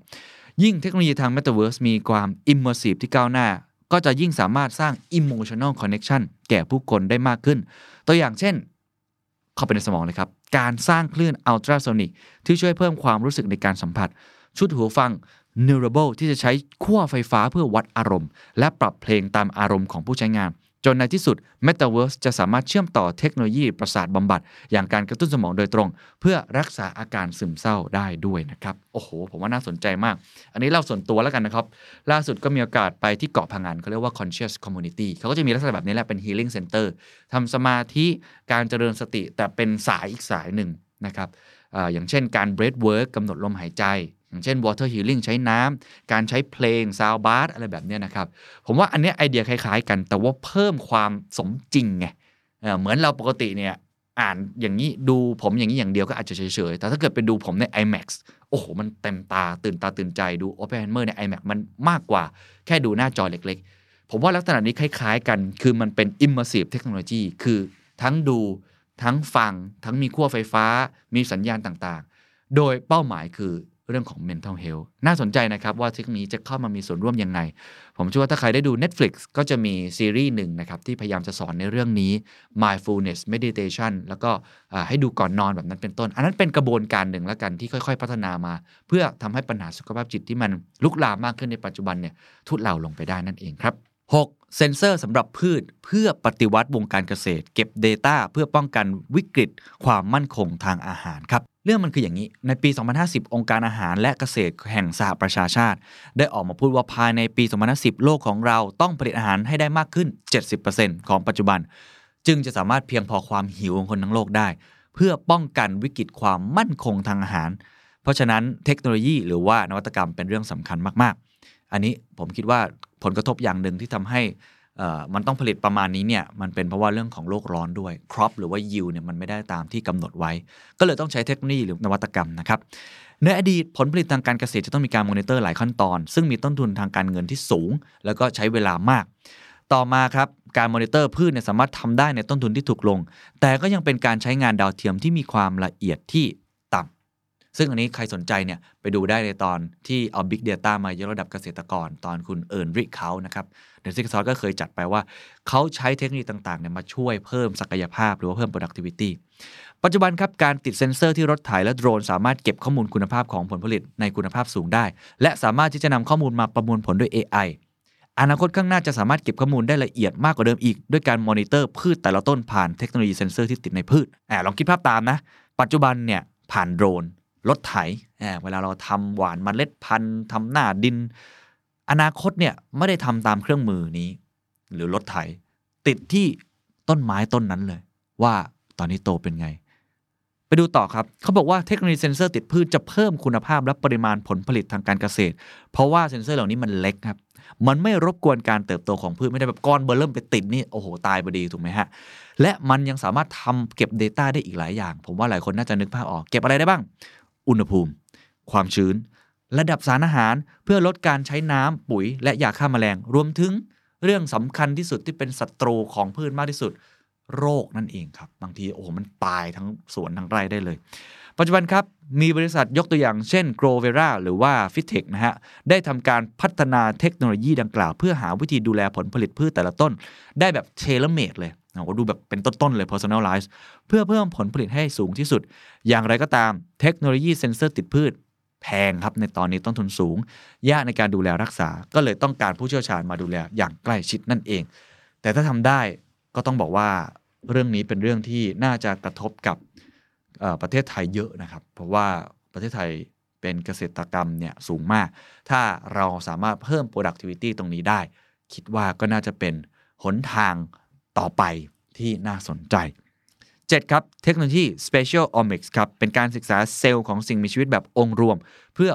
ยิ่งเทคโนโลยีทาง Metaverse มีความ Immersive ที่ก้าวหน้า ก็จะยิ่งสามารถสร้าง Emotional Connection แก่ผู้คนได้มากขึ้น ตัวอย่างเช่น เข้าไปในสมองเลยครับ การสร้างคลื่นอัลตราโซนิกที่ช่วยเพิ่มความรู้สึกในการสัมผัส ชุดหูฟัง Neurable ที่จะใช้ขั้วไฟฟ้าเพื่อวัดอารมณ์ และปรับเพลงตามอารมณ์ของผู้ใช้งาน จนในที่สุด Metaverse จะสามารถเชื่อมต่อเทคโนโลยีประสาทบำบัด อย่างการกระตุ้นสมองโดยตรง เพื่อรักษาอาการซึมเศร้าได้ด้วยนะครับ โอ้โห ผมว่าน่าสนใจมาก อันนี้เล่าส่วนตัวแล้วกันนะครับ ล่าสุดก็มีโอกาสไปที่เกาะพังงานเขาเรียกว่า Conscious Community เขาก็จะมีลักษณะแบบนี้แหละเป็น Healing Center ทำสมาธิการเจริญสติแต่เป็นสายอีกสายหนึ่งนะครับออย่างเช่นการ breath work กำหนดลมหายใจ เช่น water healing ใช้น้ำการใช้เพลง sound bath อะไรแบบนี้นะครับ ผมว่าอันนี้ไอเดียคล้ายๆกัน แต่ว่าเพิ่มความสมจริงไงเเหมือนเราปกติเนี่ยอ่านอย่างนี้ดูผมอย่างนี้อย่างเดียวก็อาจจะเฉยๆ แต่ถ้าเกิดไปดูผมใน IMAX โอ้โห มันเต็มตาตื่นตาตื่นใจดู Oppenheimer ใน IMAX มันมากกว่าแค่ดูหน้าจอเล็กๆ ผมว่าลักษณะนี้คล้ายๆกัน คือมันเป็น immersive technology คือทั้งดูทั้งฟัง ทั้งมีขั้วไฟฟ้า มีสัญญาณต่างๆ โดยเป้าหมายคือ เรื่องของ mental health น่าสนใจนะครับว่าเทคโนโลยีจะเข้ามามีส่วนร่วมยังไง ผมเชื่อว่าถ้าใครได้ดู Netflix ก็จะมีซีรีส์หนึ่งนะครับ ที่พยายามจะสอนในเรื่องนี้ mindfulness meditation แล้วก็ให้ดูก่อนนอนแบบนั้นเป็นต้น อันนั้นเป็นกระบวนการหนึ่งแล้วกันที่ค่อย ๆ พัฒนามา เพื่อทำให้ปัญหาสุขภาพจิตที่มันลุกลามมากขึ้นในปัจจุบันเนี่ยทุเลาลงไปได้นั่นเองครับ 6. เซ็นเซอร์สำหรับพืชเพื่อปฏิวัติวงการเกษตร เก็บ Data เพื่อป้องกันวิกฤต ความมั่นคงทางอาหารครับ เรื่องมันคืออย่างนี้ ในปี 2050 องค์การอาหารและเกษตรแห่งสหประชาชาติ ได้ออกมาพูดว่าภายในปี 2050 โลกของเราต้องผลิตอาหารให้ได้มากขึ้น 70%ของปัจจุบัน จึงจะสามารถเพียงพอความหิวของคนทั้งโลกได้ เพื่อป้องกันวิกฤตความมั่นคงทางอาหาร เพราะฉะนั้นเทคโนโลยีหรือว่านวัตกรรมเป็นเรื่องสำคัญมากๆ อันนี้ผมคิดว่าผลกระทบอย่างหนึ่งที่ทำให้ มันต้องผลิตประมาณนี้เนี่ยมันเป็นเพราะว่าเรื่องของโลกร้อนด้วยครอปหรือว่ายิวเนี่ยมันไม่ได้ตามที่กำหนดไว้ ก็เลยต้องใช้เทคโนโลยีหรือนวัตกรรมนะครับในอดีตผลผลิตทางการเกษตรจะต้องมีการมอนิเตอร์หลายขั้นตอน ซึ่งมีต้นทุนทางการเงินที่สูง แล้วก็ใช้เวลามาก ต่อมาครับการมอนิเตอร์พืชเนี่ยสามารถทำได้ในต้นทุนที่ถูกลง แต่ก็ยังเป็นการใช้งานดาวเทียมที่มีความละเอียดที่ต่ำซึ่งอันนี้ใครสนใจเนี่ยไปดูได้ในตอนที่เอา Big Data มายกระดับเกษตรกร ตอนคุณเอิร์น Ricult นะครับ The Secret Sauce ก็เคยจัดไปว่า เขาใช้เทคโนโลยีต่างๆเนี่ยมาช่วยเพิ่มศักยภาพหรือว่าเพิ่ม productivity ปัจจุบันครับการติดเซ็นเซอร์ที่รถไถและโดรนสามารถเก็บข้อมูลคุณภาพของผลผลิตในคุณภาพสูงได้ และสามารถที่จะนำข้อมูลมาประมวลผลด้วย AI อนาคตข้างหน้าจะสามารถเก็บข้อมูลได้ละเอียดมากกว่าเดิมอีก ด้วยการมอนิเตอร์พืชแต่ละต้นผ่านเทคโนโลยีเซ็นเซอร์ที่ติดในพืชแอ่าลองคิดภาพตามนะ ปัจจุบันเนี่ยผ่านโดรนรถไถอ่าเวลาเราทำหว่านเมล็ดพันธุ์ทำหน้าดิน อนาคตเนี่ยไม่ได้ทำตามเครื่องมือนี้ หรือรถไถ ติดที่ต้นไม้ต้นนั้นเลย ว่าตอนนี้โตเป็นไง ไปดูต่อครับ เขาบอกว่าเทคโนโลยีเซ็นเซอร์ติดพืชจะเพิ่มคุณภาพและปริมาณผลผลิตทางการเกษตร เพราะว่าเซ็นเซอร์เหล่านี้มันเล็กครับ มันไม่รบกวนการเติบโตของพืชไม่ได้แบบก้อนเบอร์เริ่มไปติดนี่โอ้โหตายพอดีถูกไหมฮะและมันยังสามารถทำเก็บ Data ได้อีกหลายอย่าง ผมว่าหลายคนน่าจะนึกภาพออก เก็บอะไรได้บ้าง อุณหภูมิ ความชื้น ระดับสารอาหารเพื่อลดการใช้น้ำปุ๋ย และยาฆ่าแมลง รวมถึงเรื่องสำคัญที่สุดที่เป็นศัตรูของพืชมากที่สุด โรคนั่นเองครับ บางทีโอ้โหมันตายทั้งสวนทั้งไร่ได้เลย ปัจจุบันครับมีบริษัทยกตัวอย่างเช่น g r o v e r a หรือว่า f i t e c h นะฮะ ได้ทำการพัฒนาเทคโนโลยีดังกล่าว เพื่อหาวิธีดูแลผลผลิตพืชแต่ละต้น ได้แบบ tailor-made เลยโอ้ดูแบบเป็นต้นๆเลย personalize เพื่อเพิ่มผลผลิตให้สูงที่สุด อย่างไรก็ตามเทคโนโลยีเซ็นเซอร์ติดพืช แพงครับในตอนนี้ต้นทุนสูง ยากในการดูแลรักษา ก็เลยต้องการผู้เชี่ยวชาญมาดูแลอย่างใกล้ชิดนั่นเอง แต่ถ้าทำได้ก็ต้องบอกว่าเรื่องนี้เป็นเรื่องที่น่าจะกระทบกับประเทศไทยเยอะนะครับ เพราะว่าประเทศไทยเป็นเกษตรกรรมเนี่ยสูงมาก ถ้าเราสามารถเพิ่ม productivity ตรงนี้ได้ คิดว่าก็น่าจะเป็นหนทางต่อไปที่น่าสนใจ 7 ครับเทคโนโลยี Spatial Omics ครับ เป็นการศึกษาเซลล์ของสิ่งมีชีวิตแบบองค์รวม เพื่อ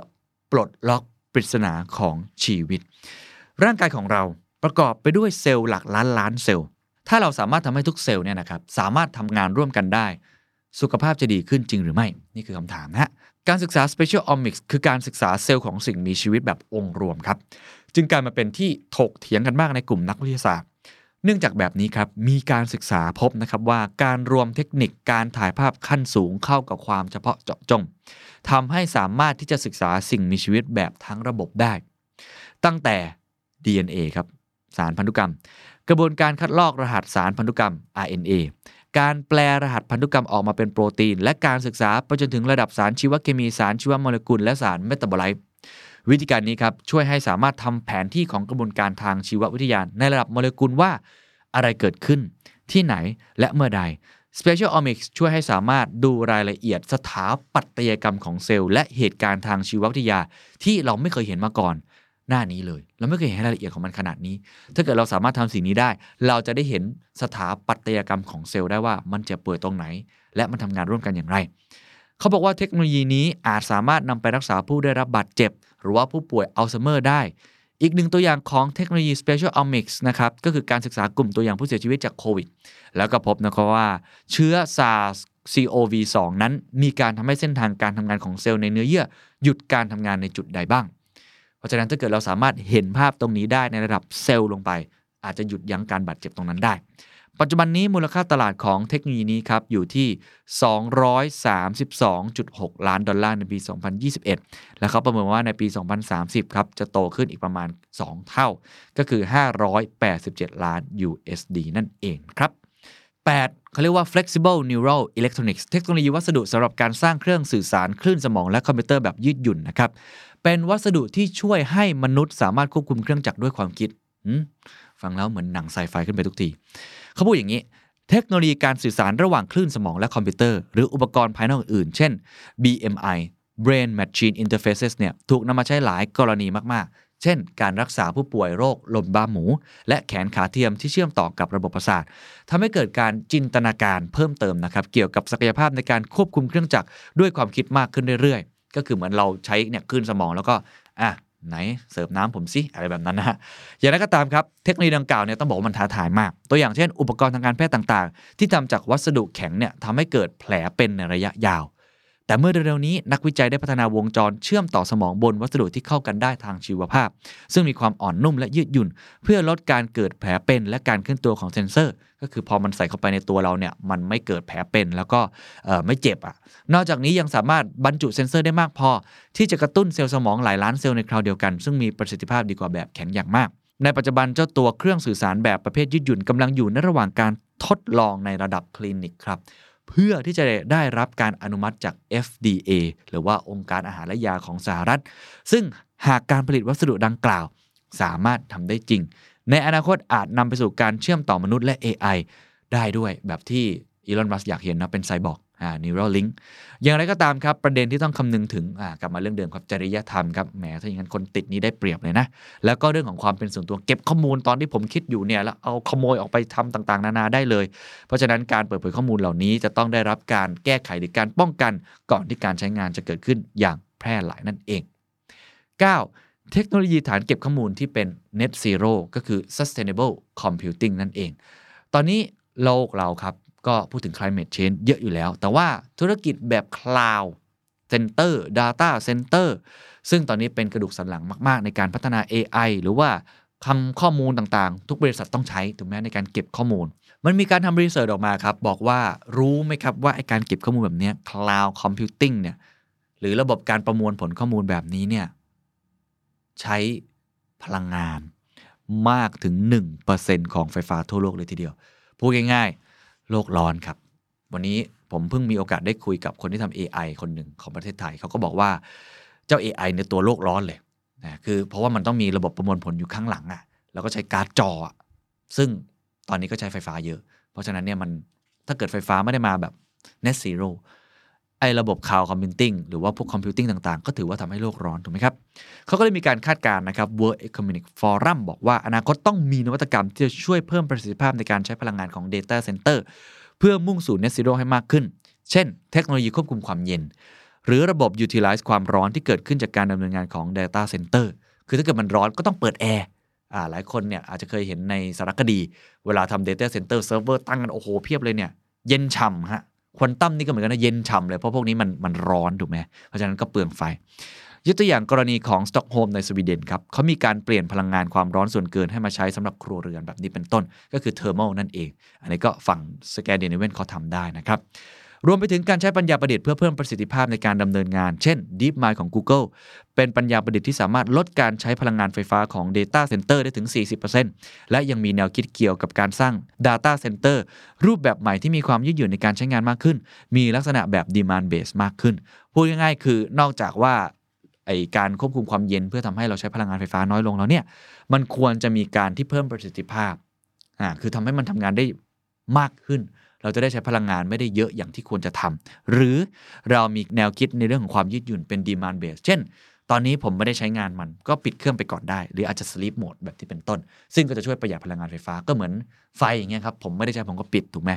ปลดล็อกปริศนาของชีวิต ร่างกายของเราประกอบไปด้วยเซลล์หลักล้านล้านเซลล์ ถ้าเราสามารถทำให้ทุกเซลล์เนี่ยนะครับสามารถทำงานร่วมกันได้ สุขภาพจะดีขึ้นจริงหรือไม่ นี่คือคำถามนะฮะการศึกษา Spatial Omics คือการศึกษาเซลล์ของสิ่งมีชีวิตแบบองค์รวมครับ จึงกลายมาเป็นที่ถกเถียงกันมากในกลุ่มนักวิทยาศาสตร์ เนื่องจากแบบนี้ครับมีการศึกษาพบนะครับว่าการรวมเทคนิคการถ่ายภาพขั้นสูงเข้ากับความเฉพาะเจาะจงทำให้สามารถที่จะศึกษาสิ่งมีชีวิตแบบทั้งระบบได้ ตั้งแต่ DNA ครับสารพันธุกรรม กระบวนการคัดลอกรหัสสารพันธุกรรม RNA การแปลรหัสพันธุกรรมออกมาเป็นโปรตีน และการศึกษาไปจนถึงระดับสารชีวเคมีสารชีวโมเลกุลและสารเมตาบอไลต์ วิธีการนี้ครับช่วยให้สามารถทำแผนที่ของกระบวนการทางชีววิทยา ในระดับโมเลกุลว่าอะไรเกิดขึ้น ที่ไหนและเมื่อใด Spatial Omics ช่วยให้สามารถดูรายละเอียดสถาปัตยกรรมของเซลล์และเหตุการณ์ทางชีววิทยา ที่เราไม่เคยเห็นมาก่อน หน้านี้เลย เราไม่เคยเห็นรายละเอียดของมันขนาดนี้ ถ้าเกิดเราสามารถทำสิ่งนี้ได้ เราจะได้เห็นสถาปัตยกรรมของเซลล์ได้ว่ามันจ็บป่วยตรงไหน และมันทำงานร่วมกันอย่างไร เขาบอกว่าเทคโนโลยีนี้อาจสามารถนำไปรักษาผู้ได้รับบาดเจ็บ หรือว่าผู้ป่วยอัลไซเมอร์ได้ อีกหนึ่งตัวอย่างของเทคโนโลยี Special Omics นะครับ ก็คือการศึกษากลุ่มตัวอย่างผู้เสียชีวิตจากโควิด แล้วก็พบนะครับว่าเชื้อ SARS-CoV-2 นั้นมีการทำให้เส้นทางการทำงานของเซลล์ในเนื้อเยื่อ หยุดการทำงานในจุดใดบ้าง เพราะฉะนั้นถ้าเกิดเราสามารถเห็นภาพตรงนี้ได้ในระดับเซลล์ลงไป อาจจะหยุดยั้งการบาดเจ็บตรงนั้นได้ ปัจจุบันนี้มูลค่าตลาดของเทคโนโลยีนี้ครับอยู่ที่ 232.6 ล้านดอลลาร์ในปี 2021 และเขาประเมินว่าในปี 2030 ครับจะโตขึ้นอีกประมาณ 2 เท่า ก็คือ 587 ล้าน USD นั่นเองครับ 8เขาเรียกว่า flexible neural electronics เทคโนโลยีวัสดุสำหรับการสร้างเครื่องสื่อสารคลื่นสมองและคอมพิวเตอร์แบบยืดหยุ่นนะครับเป็นวัสดุที่ช่วยให้มนุษย์สามารถควบคุมเครื่องจักรด้วยความคิดฟังแล้วเหมือนหนังไซไฟขึ้นไปทุกที เขาพูดอย่างนี้ เทคโนโลยีการสื่อสารระหว่างคลื่นสมองและคอมพิวเตอร์ หรืออุปกรณ์ภายนอกอื่น เช่น BMI Brain Machine Interfaces เนี่ยถูกนำมาใช้หลายกรณีมาก ๆ เช่น การรักษาผู้ป่วยโรคลมบ้าหมู และแขนขาเทียมที่เชื่อมต่อกับระบบประสาททำให้เกิดการจินตนาการเพิ่มเติมนะครับ เกี่ยวกับศักยภาพในการควบคุมเครื่องจักรด้วยความคิดมากขึ้นเรื่อย ๆ ก็คือเหมือนเราใช้เนี่ยคลื่นสมองแล้วก็อะ ไหนเสิร์ฟน้ำผมสิอะไรแบบนั้นนะฮะอย่างไรก็ตามครับเทคโนโลยีดังกล่าวเนี่ยต้องบอกว่ามันท้าทายมาก ตัวอย่างเช่น อุปกรณ์ทางการแพทย์ต่างๆ ที่ทำจากวัสดุแข็งเนี่ยทำให้เกิดแผลเป็นในระยะยาว แต่เมื่อเร็วๆนี้นักวิจัยได้พัฒนาวงจรเชื่อมต่อสมองบนวัสดุที่เข้ากันได้ทางชีวภาพ ซึ่งมีความอ่อนนุ่มและยืดหยุ่น เพื่อลดการเกิดแผลเป็นและการเคลื่อนตัวของเซนเซอร์ ก็คือพอมันใส่เข้าไปในตัวเราเนี่ยมันไม่เกิดแผลเป็นแล้วก็ไม่เจ็บอะนอกจากนี้ยังสามารถบรรจุเซนเซอร์ได้มากพอ ที่จะกระตุ้นเซลล์สมองหลายล้านเซลล์ในคราวเดียวกัน ซึ่งมีประสิทธิภาพดีกว่าแบบแข็งอย่างมากในปัจจุบันเจ้าตัวเครื่องสื่อสารแบบประเภทยืดหยุ่นกำลังอยู่ในระหว่างการทดลองในระดับคลินิกครับ เพื่อที่จะได้รับการอนุมัติจาก FDA หรือว่าองค์การอาหารและยาของสหรัฐ ซึ่งหากการผลิตวัสดุดังกล่าว สามารถทำได้จริง ในอนาคตอาจนำไปสู่การเชื่อมต่อมนุษย์และ AI ได้ด้วยแบบที่อีลอน มัสอยากเห็นนะเป็นไซบอร์ก neural link อย่างไรก็ตามครับ ประเด็นที่ต้องคำนึงถึงกลับมาเรื่องเดิมครับจริยธรรมครับแหมถ้าอย่างนั้นคนติดนี้ได้เปรียบเลยนะ แล้วก็เรื่องของความเป็นส่วนตัวเก็บข้อมูลตอนที่ผมคิดอยู่เนี่ยแล้วเอาขโมยออกไปทำต่างๆ นานาได้เลย เพราะฉะนั้นการเปิดเผยข้อมูลเหล่านี้จะต้องได้รับการแก้ไขหรือการป้องกันก่อนที่การใช้งานจะเกิดขึ้นอย่างแพร่หลายนั่นเอง 9. เทคโนโลยีฐานเก็บข้อมูลที่เป็น net zero ก็คือ sustainable computing นั่นเอง ตอนนี้โลกเราครับ ก็พูดถึง climate change เยอะอยู่แล้ว แต่ว่าธุรกิจแบบ cloud center data center ซึ่งตอนนี้เป็นกระดูกสันหลังมาก ๆ ในการพัฒนา AI หรือว่าคำข้อมูลต่างๆ ทุกบริษัทต้องใช้ถูกไหมในการเก็บข้อมูล มันมีการทำรีเสิร์ชออกมาครับ บอกว่ารู้ไหมครับว่าไอการเก็บข้อมูลแบบนี้ cloud computing เนี่ยหรือระบบการประมวลผลข้อมูลแบบนี้เนี่ยใช้พลังงานมากถึง 1%ของไฟฟ้าทั่วโลกเลยทีเดียว พูดง่ายๆ โลกร้อนครับ วันนี้ผมเพิ่งมีโอกาสได้คุยกับคนที่ทำ AI คนหนึ่งของประเทศไทย เขาก็บอกว่าเจ้า AI ในตัวโลกร้อนเลยนะคือเพราะว่ามันต้องมีระบบประมวลผลอยู่ข้างหลังอะ่ะแล้วก็ใช้การ์ดจอ ซึ่งตอนนี้ก็ใช้ไฟฟ้าเยอะ เพราะฉะนั้นเนี่ยมันถ้าเกิดไฟฟ้าไม่ได้มาแบบ net zero ไอ้ระบบ cloud computing หรือว่าพวก computing ต่างๆ ก็ถือว่าทำให้โลกร้อนถูกไหมครับเขาก็เลยมีการคาดการณ์นะครับ World Economic Forum บอกว่าอนาคตต้องมีนวัตกรรมที่จะช่วยเพิ่มประสิทธิภาพในการใช้พลังงานของ Data Center เพื่อมุ่งสู่ Net Zero ให้มากขึ้น เช่น เทคโนโลยีควบคุมความเย็น หรือระบบ Utilize ความร้อนที่เกิดขึ้นจากการดำเนินงานของ Data Center คือถ้าเกิดมันร้อนก็ต้องเปิดแอร์อ่าหลายคนเนี่ยอาจจะเคยเห็นในสารคดี เวลาทำ Data Center Server ตั้งกันโอ้โหเพียบเลยเนี่ยเย็นฉ่ำฮะ ควอนตัมนี่ก็เหมือนกันนะเย็นฉ่ำเลย เพราะพวกนี้มันมันร้อนถูกไหมเพราะฉะนั้นก็เปลืองไฟ ยกตัวอย่างกรณีของสตอกโฮล์มในสวีเดนครับเขามีการเปลี่ยนพลังงานความร้อนส่วนเกินให้มาใช้สำหรับครัวเรือนแบบนี้เป็นต้น ก็คือเทอร์โมนั่นเอง อันนี้ก็ฝั่งสแกนดิเนเวียนเขาทำได้นะครับ รวมไปถึงการใช้ปัญญาประดิษฐ์เพื่อเพิ่มประสิทธิภาพในการดำเนินงาน เช่น DeepMind ของ Google เป็นปัญญาประดิษฐ์ที่สามารถลดการใช้พลังงานไฟฟ้าของ Data Center ได้ถึง 40%และยังมีแนวคิดเกี่ยวกับการสร้าง Data Center รูปแบบใหม่ที่มีความยืดหยุ่นในการใช้งานมากขึ้น มีลักษณะแบบ demand base มากขึ้น พูดง่ายๆ คือนอกจากว่าไอการควบคุมความเย็นเพื่อทำให้เราใช้พลังงานไฟฟ้าน้อยลงแล้วเนี่ย มันควรจะมีการที่เพิ่มประสิทธิภาพอ่าคือทำให้มันทำงานได้มากขึ้น เราจะได้ใช้พลังงานไม่ได้เยอะอย่างที่ควรจะทำหรือเรามีแนวคิดในเรื่องของความยืดหยุ่นเป็น demand base เช่น ตอนนี้ผมไม่ได้ใช้งานมันก็ปิดเครื่องไปก่อนได้ หรืออาจจะ sleep mode แบบที่เป็นต้น ซึ่งก็จะช่วยประหยัดพลังงานไฟฟ้าก็เหมือนไฟอย่างเงี้ยครับผมไม่ได้ใช้ผมก็ปิดถูกไหม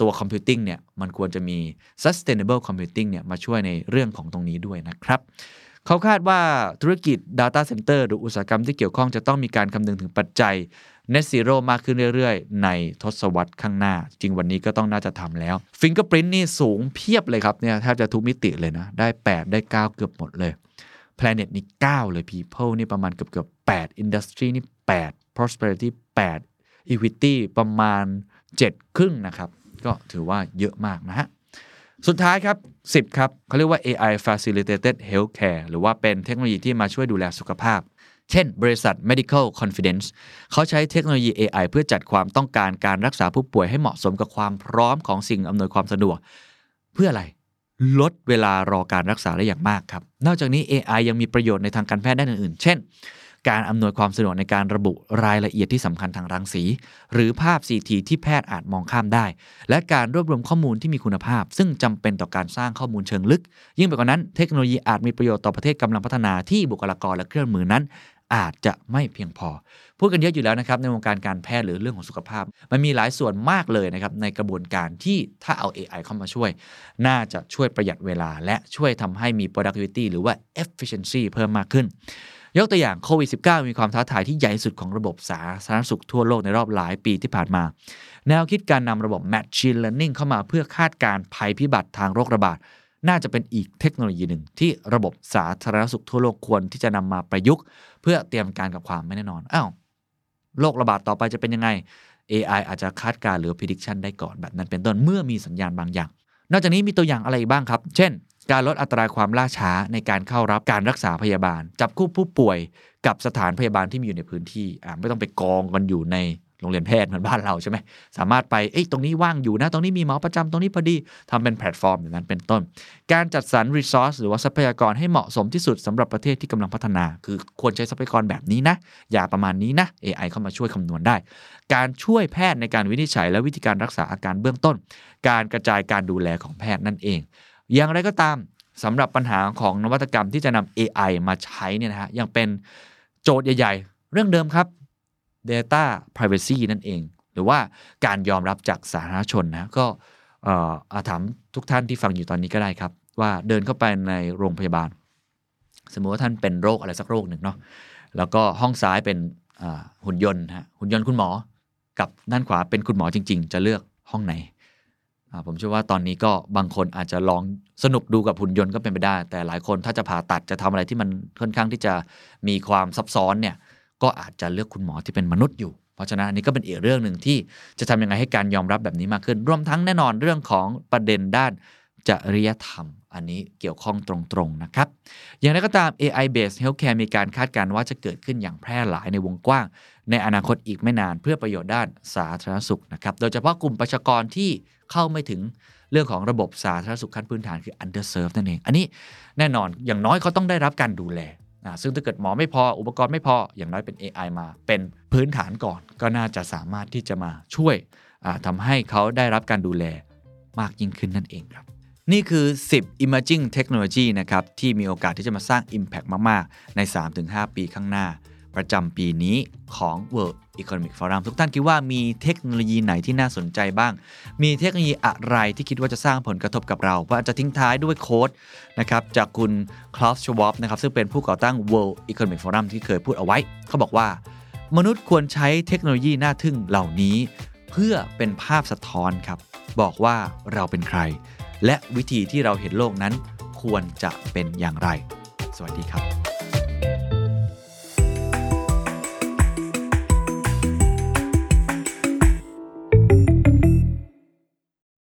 ตัว computing เนี่ยมันควรจะมี sustainable computing เนี่ยมาช่วยในเรื่องของตรงนี้ด้วยนะครับเขาคาดว่าธุรกิจ Data Center หรืออุตสาหกรรมที่เกี่ยวข้องจะต้องมีการคำนึงถึงปัจจัย Net Zero มากขึ้นเรื่อยๆ ในทศวรรษข้างหน้า จริงวันนี้ก็ต้องน่าจะทำแล้ว Fingerprint นี่สูงเพียบเลยครับเนี่ยแทบจะทุกมิติเลยนะ ได้ 8 ได้ 9 เกือบหมดเลย Planet นี่ 9 เลย People นี่ประมาณเกือบเกือบ8 Industry นี่ 8 Prosperity 8 Equity ประมาณ 7 ครึ่งนะครับ ก็ถือว่าเยอะมากนะฮะสุดท้ายครับ 10 ครับเขาเรียกว่า AI Facilitated Healthcare หรือว่าเป็นเทคโนโลยีที่มาช่วยดูแลสุขภาพ เช่น บริษัท Medical Confidence เขาใช้เทคโนโลยี AI เพื่อจัดความต้องการการรักษาผู้ป่วยให้เหมาะสมกับความพร้อมของสิ่งอำนวยความสะดวก เพื่ออะไรลดเวลารอการรักษาได้อย่างมากครับ นอกจากนี้ AI ยังมีประโยชน์ในทางการแพทย์ด้านอื่นๆ เช่น การอำนวยความสะดวกในการระบุรายละเอียดที่สำคัญทางรังสี หรือภาพ CT ที่แพทย์อาจมองข้ามได้ และการรวบรวมข้อมูลที่มีคุณภาพ ซึ่งจำเป็นต่อการสร้างข้อมูลเชิงลึก ยิ่งไปกว่านั้นเทคโนโลยีอาจมีประโยชน์ต่อประเทศกำลังพัฒนาที่บุคลากรและเครื่องมือนั้นอาจจะไม่เพียงพอ พูดกันเยอะอยู่แล้วนะครับในวงการการแพทย์หรือเรื่องของสุขภาพ มันมีหลายส่วนมากเลยนะครับในกระบวนการที่ถ้าเอา AI เข้ามาช่วย น่าจะช่วยประหยัดเวลา และช่วยทำให้มี productivity หรือว่า efficiency เพิ่มมากขึ้น ยกตัวอย่างโควิด -19 มีความท้าทายที่ใหญ่สุดของระบบสาธารณสุขทั่วโลกในรอบหลายปีที่ผ่านมา แนวคิดการนำระบบ Machine Learning เข้ามาเพื่อคาดการณ์ภัยพิบัติทางโรคระบาด น่าจะเป็นอีกเทคโนโลยีหนึ่ง ที่ระบบสาธารณสุขทั่วโลกควรที่จะนำมาประยุกต์ เพื่อเตรียมการกับความไม่แน่นอนอ้าวโรคระบาดต่อไปจะเป็นยังไง AI อาจจะคาดการณ์หรือ prediction ได้ก่อนแบบนั้นเป็นต้นเมื่อมีสัญญาณบางอย่าง นอกจากนี้มีตัวอย่างอะไรอีกบ้างครับ เช่น การลดอัตราความล่าช้าในการเข้ารับการรักษาพยาบาล จับคู่ผู้ป่วยกับสถานพยาบาลที่มีอยู่ในพื้นที่อ่าไม่ต้องไปกองกันอยู่ในโรงเรียนแพทย์เหมือนบ้านเราใช่ไหมสามารถไปเอ้ยตรงนี้ว่างอยู่นะ ตรงนี้มีหมอประจำตรงนี้พอดีทำเป็นแพลตฟอร์มอย่างนั้นเป็นต้น การจัดสรร resource หรือว่าทรัพยากรให้เหมาะสมที่สุดสำหรับประเทศที่กำลังพัฒนา คือควรใช้ทรัพยากรแบบนี้นะอย่าประมาณนี้นะ AI เข้ามาช่วยคำนวณได้ การช่วยแพทย์ในการวินิจฉัย และวิธีการรักษาอาการเบื้องต้น การกระจายการดูแลของแพทย์นั่นเอง อย่างไรก็ตามสำหรับปัญหาของนวัตกรรมที่จะนำ AI มาใช้เนี่ยนะฮะยังเป็นโจทย์ใหญ่ ๆ เรื่องเดิมครับ Data Privacy นั่นเอง หรือว่าการยอมรับจากสาธารณชนนะก็อาถามทุกท่านที่ฟังอยู่ตอนนี้ก็ได้ครับ ว่าเดินเข้าไปในโรงพยาบาล สมมติว่าท่านเป็นโรคอะไรสักโรคหนึ่งเนาะแล้วก็ห้องซ้ายเป็นหุ่นยนต์ฮะหุ่นยนต์คุณหมอ กับด้านขวาเป็นคุณหมอจริง ๆ จะเลือกห้องไหน ผมเชื่อว่าตอนนี้ก็บางคนอาจจะลองสนุกดูกับหุ่นยนต์ก็เป็นไปได้ แต่หลายคนถ้าจะผ่าตัดจะทำอะไรที่มันค่อนข้างที่จะมีความซับซ้อนเนี่ยก็อาจจะเลือกคุณหมอที่เป็นมนุษย์อยู่ เพราะฉะนั้นอันนี้ก็เป็นอีกเรื่องหนึ่งที่จะทำยังไงให้การยอมรับแบบนี้มากขึ้น รวมทั้งแน่นอนเรื่องของประเด็นด้านจริยธรรม อันนี้เกี่ยวข้องตรงๆนะครับ อย่างไรก็ตาม AI based healthcare มีการคาดการณ์ว่าจะเกิดขึ้นอย่างแพร่หลายในวงกว้าง ในอนาคตอีกไม่นานเพื่อประโยชน์ด้านสาธารณสุขนะครับ โดยเฉพาะกลุ่มประชากรที่เข้าไม่ถึงเรื่องของระบบสาธารณสุขขั้นพื้นฐานคือ underserved นั่นเอง อันนี้แน่นอนอย่างน้อยเขาต้องได้รับการดูแลนะซึ่งถ้าเกิดหมอไม่พออุปกรณ์ไม่พออย่างน้อยเป็น AI มา เป็นพื้นฐานก่อน ก็น่าจะสามารถที่จะมาช่วยอ่าทำให้เขาได้รับการดูแลมากยิ่งขึ้นนั่นเองครับ นี่คือ 10 emerging technology นะครับที่มีโอกาสที่จะมาสร้าง Impact มาก ๆ ใน 3-5 ปีข้างหน้า ประจำปีนี้ของ World Economic Forum ทุกท่านคิดว่ามีเทคโนโลยีไหนที่น่าสนใจบ้าง มีเทคโนโลยีอะไรที่คิดว่าจะสร้างผลกระทบกับเราว่าจะทิ้งท้ายด้วยโค้ดนะครับจากคุณคลาสชวอปนะครับซึ่งเป็นผู้ก่อตั้ง World Economic Forum ที่เคยพูดเอาไว้ เขาบอกว่า มนุษย์ควรใช้เทคโนโลยีน่าทึ่งเหล่านี้ เพื่อเป็นภาพสะท้อนครับ บอกว่าเราเป็นใคร และวิธีที่เราเห็นโลกนั้นควรจะเป็นอย่างไร สวัสดีครับ